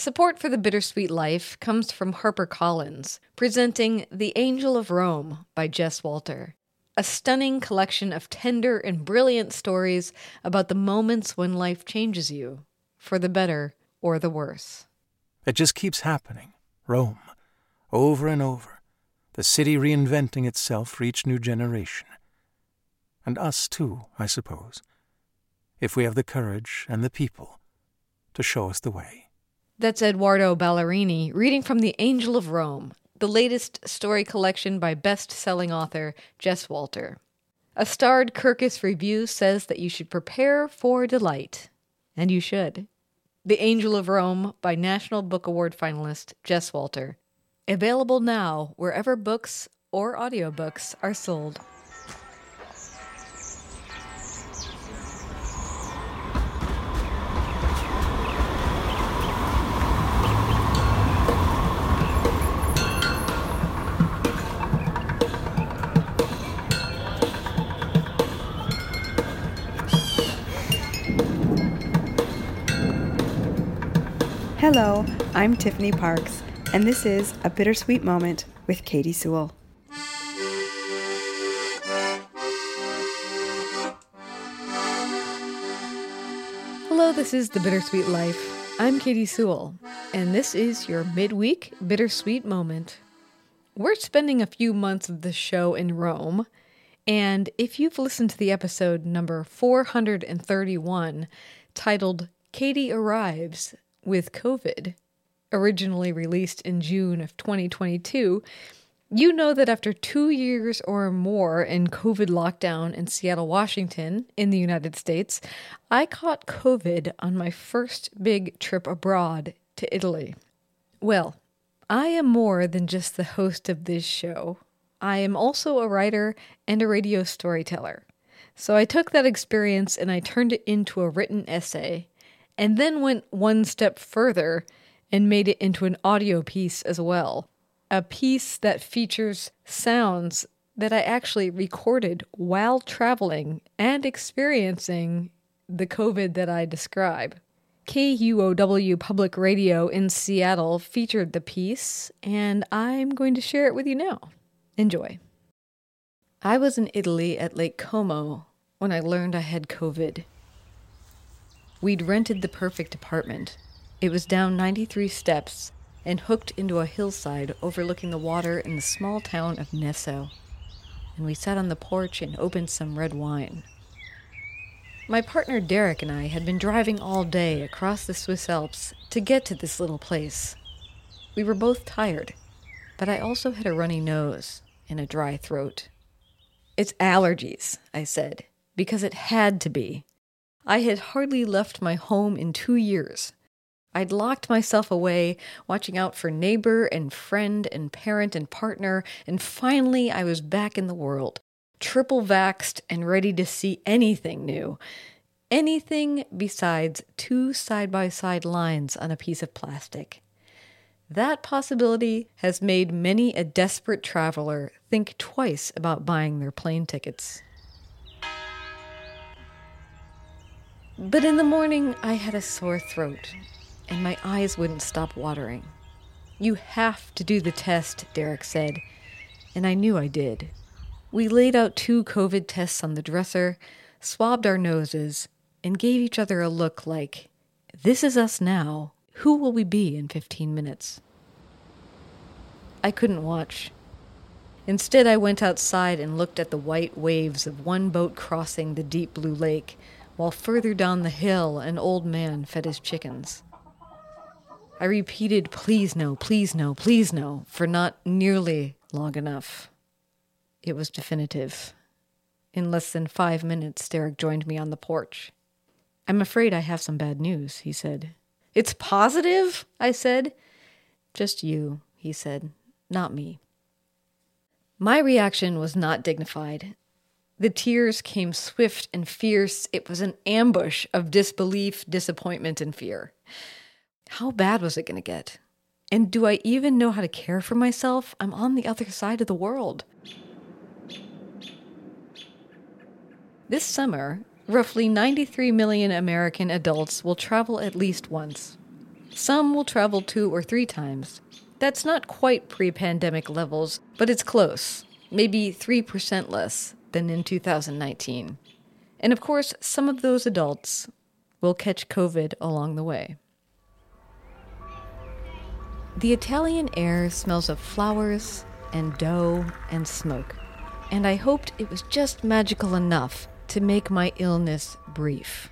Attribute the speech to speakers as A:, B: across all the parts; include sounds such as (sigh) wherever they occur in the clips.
A: Support for the Bittersweet Life comes from HarperCollins, presenting The Angel of Rome by Jess Walter. A stunning collection of tender and brilliant stories about the moments when life changes you, for the better or the worse.
B: It just keeps happening. Rome. Over and over. The city reinventing itself for each new generation. And us, too, I suppose. If we have the courage and the people to show us the way.
A: That's Edoardo Ballerini reading from The Angel of Rome, the latest story collection by best selling author Jess Walter. A starred Kirkus review says that you should prepare for delight. And you should. The Angel of Rome by National Book Award finalist Jess Walter. Available now wherever books or audiobooks are sold.
C: Hello, I'm Tiffany Parks, and this is A Bittersweet Moment with Katy Sewall.
A: Hello, this is The Bittersweet Life. I'm Katy Sewall, and this is your midweek bittersweet moment. We're spending a few months of the show in Rome, and if you've listened to the episode number 431 titled Katy Arrives with COVID, originally released in June of 2022, you know that after two years or more in COVID lockdown in Seattle, Washington, in the United States, I caught COVID on my first big trip abroad to Italy. Well, I am more than just the host of this show. I am also a writer and a radio storyteller. So I took that experience and I turned it into a written essay, and then went one step further and made it into an audio piece as well a piece that features sounds that I actually recorded while traveling and experiencing the COVID that I describe. KUOW Public Radio in Seattle featured the piece, and I'm going to share it with you now. Enjoy. I was in Italy at Lake Como when I learned I had COVID. We'd rented the perfect apartment. It was down 93 steps and hooked into a hillside overlooking the water in the small town of Nesso. And we sat on the porch and opened some red wine. My partner Derek and I had been driving all day across the Swiss Alps to get to this little place. We were both tired, but I also had a runny nose and a dry throat. It's allergies, I said, because it had to be. I had hardly left my home in two years, I'd locked myself away, watching out for neighbor and friend and parent and partner, and finally I was back in the world, triple vaxxed and ready to see anything new. Anything besides two side by side lines on a piece of plastic. That possibility has made many a desperate traveler think twice about buying their plane tickets. But in the morning, I had a sore throat and my eyes wouldn't stop watering. You have to do the test, Derek said, and I knew I did. We laid out two COVID tests on the dresser, swabbed our noses, and gave each other a look like, This is us now. Who will we be in 15 minutes? I couldn't watch. Instead, I went outside and looked at the white waves of one boat crossing the deep blue lake, while further down the hill an old man fed his chickens. I repeated, please no, please no, please no, for not nearly long enough. It was definitive. In less than five minutes, Derek joined me on the porch. I'm afraid I have some bad news, he said. It's positive? I said. Just you, he said, not me. My reaction was not dignified. The tears came swift and fierce. It was an ambush of disbelief, disappointment, and fear. How bad was it going to get? And do I even know how to care for myself? I'm on the other side of the world. This summer, roughly 93 million American adults will travel at least once. Some will travel two or three times. That's not quite pre pandemic levels, but it's close, maybe 3% less than in 2019. And of course, some of those adults will catch COVID along the way. The Italian air smells of flowers and dough and smoke, and I hoped it was just magical enough to make my illness brief.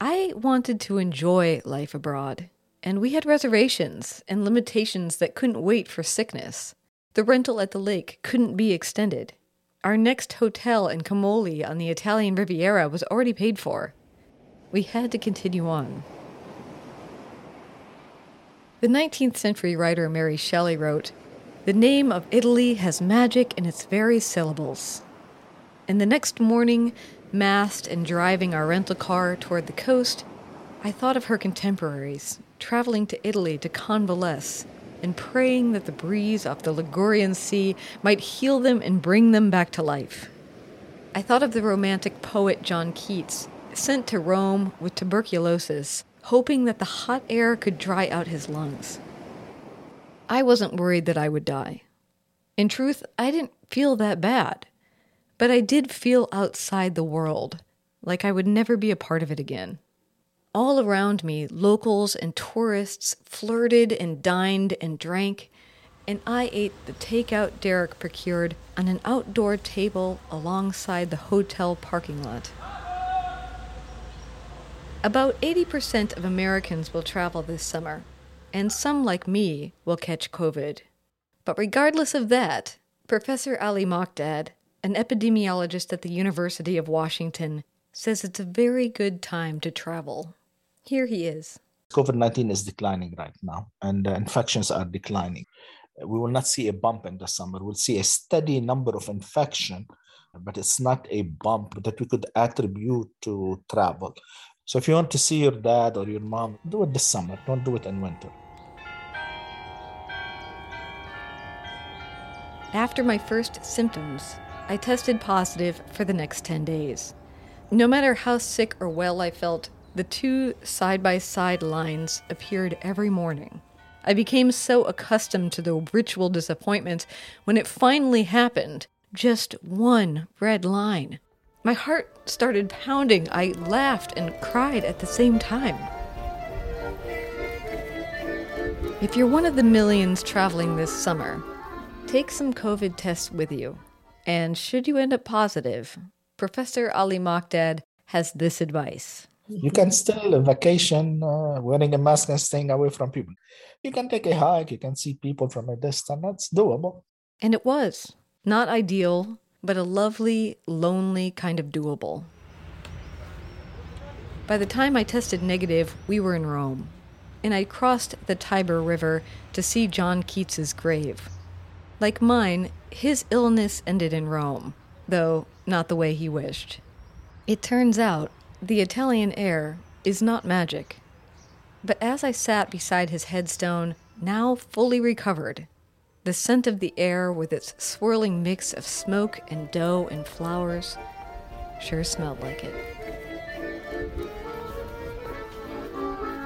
A: I wanted to enjoy life abroad, and we had reservations and limitations that couldn't wait for sickness. The rental at the lake couldn't be extended. Our next hotel in Camogli on the Italian Riviera was already paid for. We had to continue on. The 19th century writer Mary Shelley wrote, The name of Italy has magic in its very syllables. And the next morning, masked and driving our rental car toward the coast, I thought of her contemporaries traveling to Italy to convalesce and praying that the breeze off the Ligurian Sea might heal them and bring them back to life. I thought of the romantic poet John Keats, sent to Rome with tuberculosis hoping that the hot air could dry out his lungs. I wasn't worried that I would die. In truth, I didn't feel that bad. But I did feel outside the world, like I would never be a part of it again. All around me, locals and tourists flirted and dined and drank, and I ate the takeout Derek procured on an outdoor table alongside the hotel parking lot. About 80% of Americans will travel this summer, and some, like me, will catch COVID. But regardless of that, Professor Ali Mokdad, an epidemiologist at the University of Washington, says it's a very good time to travel. Here he is.
D: COVID 19 is declining right now, and uh, infections are declining. We will not see a bump in the summer. We'll see a steady number of infection, but it's not a bump that we could attribute to travel. So if you want to see your dad or your mom, do it this summer. Don't do it in winter.
A: After my first symptoms, I tested positive for the next 10 days. No matter how sick or well I felt, the two side by side lines appeared every morning. I became so accustomed to the ritual disappointment when it finally happened just one red line. My heart started pounding. I laughed and cried at the same time. If you're one of the millions traveling this summer, take some COVID tests with you. And should you end up positive, Professor Ali Mokdad has this advice.
D: You can still vacation uh, wearing a mask and staying away from people. You can take a hike, you can see people from a distance. That's doable.
A: And it was. Not ideal, but a lovely, lonely kind of doable. By the time I tested negative, we were in Rome, and I'd crossed the Tiber River to see John Keats's grave. Like mine, his illness ended in Rome, though not the way he wished. It turns out the Italian air is not magic. But as I sat beside his headstone, now fully recovered, the scent of the air, with its swirling mix of smoke and dough and flowers, sure smelled like it.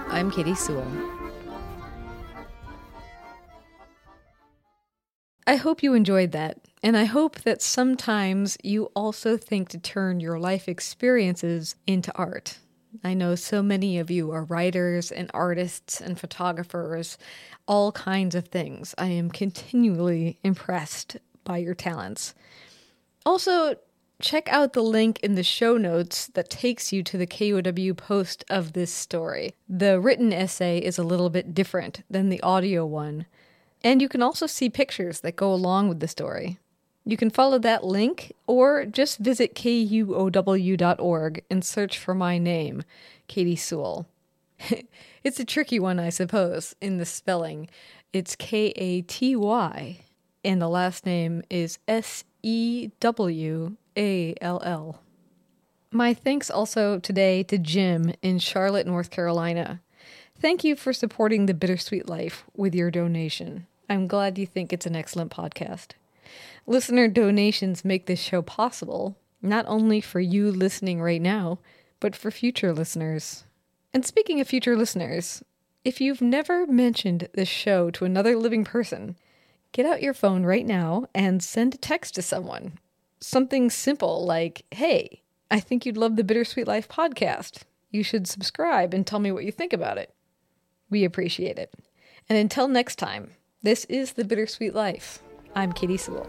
A: I'm Katy Sewall. I hope you enjoyed that, and I hope that sometimes you also think to turn your life experiences into art. I know so many of you are writers and artists and photographers, all kinds of things. I am continually impressed by your talents. Also, check out the link in the show notes that takes you to the KUOW post of this story. The written essay is a little bit different than the audio one, and you can also see pictures that go along with the story. You can follow that link or just visit kuow.org and search for my name, Katy Sewall. (laughs) it's a tricky one, I suppose, in the spelling. It's K A T Y, and the last name is S E W A L L. My thanks also today to Jim in Charlotte, North Carolina. Thank you for supporting the Bittersweet Life with your donation. I'm glad you think it's an excellent podcast. Listener donations make this show possible, not only for you listening right now, but for future listeners. And speaking of future listeners, If you've never mentioned this show to another living person, get out your phone right now and send a text to someone. Something simple like, hey, I think you'd love the Bittersweet Life podcast. You should subscribe and tell me what you think about it. We appreciate it. And until next time, this is The Bittersweet Life. I'm Katy Sewall.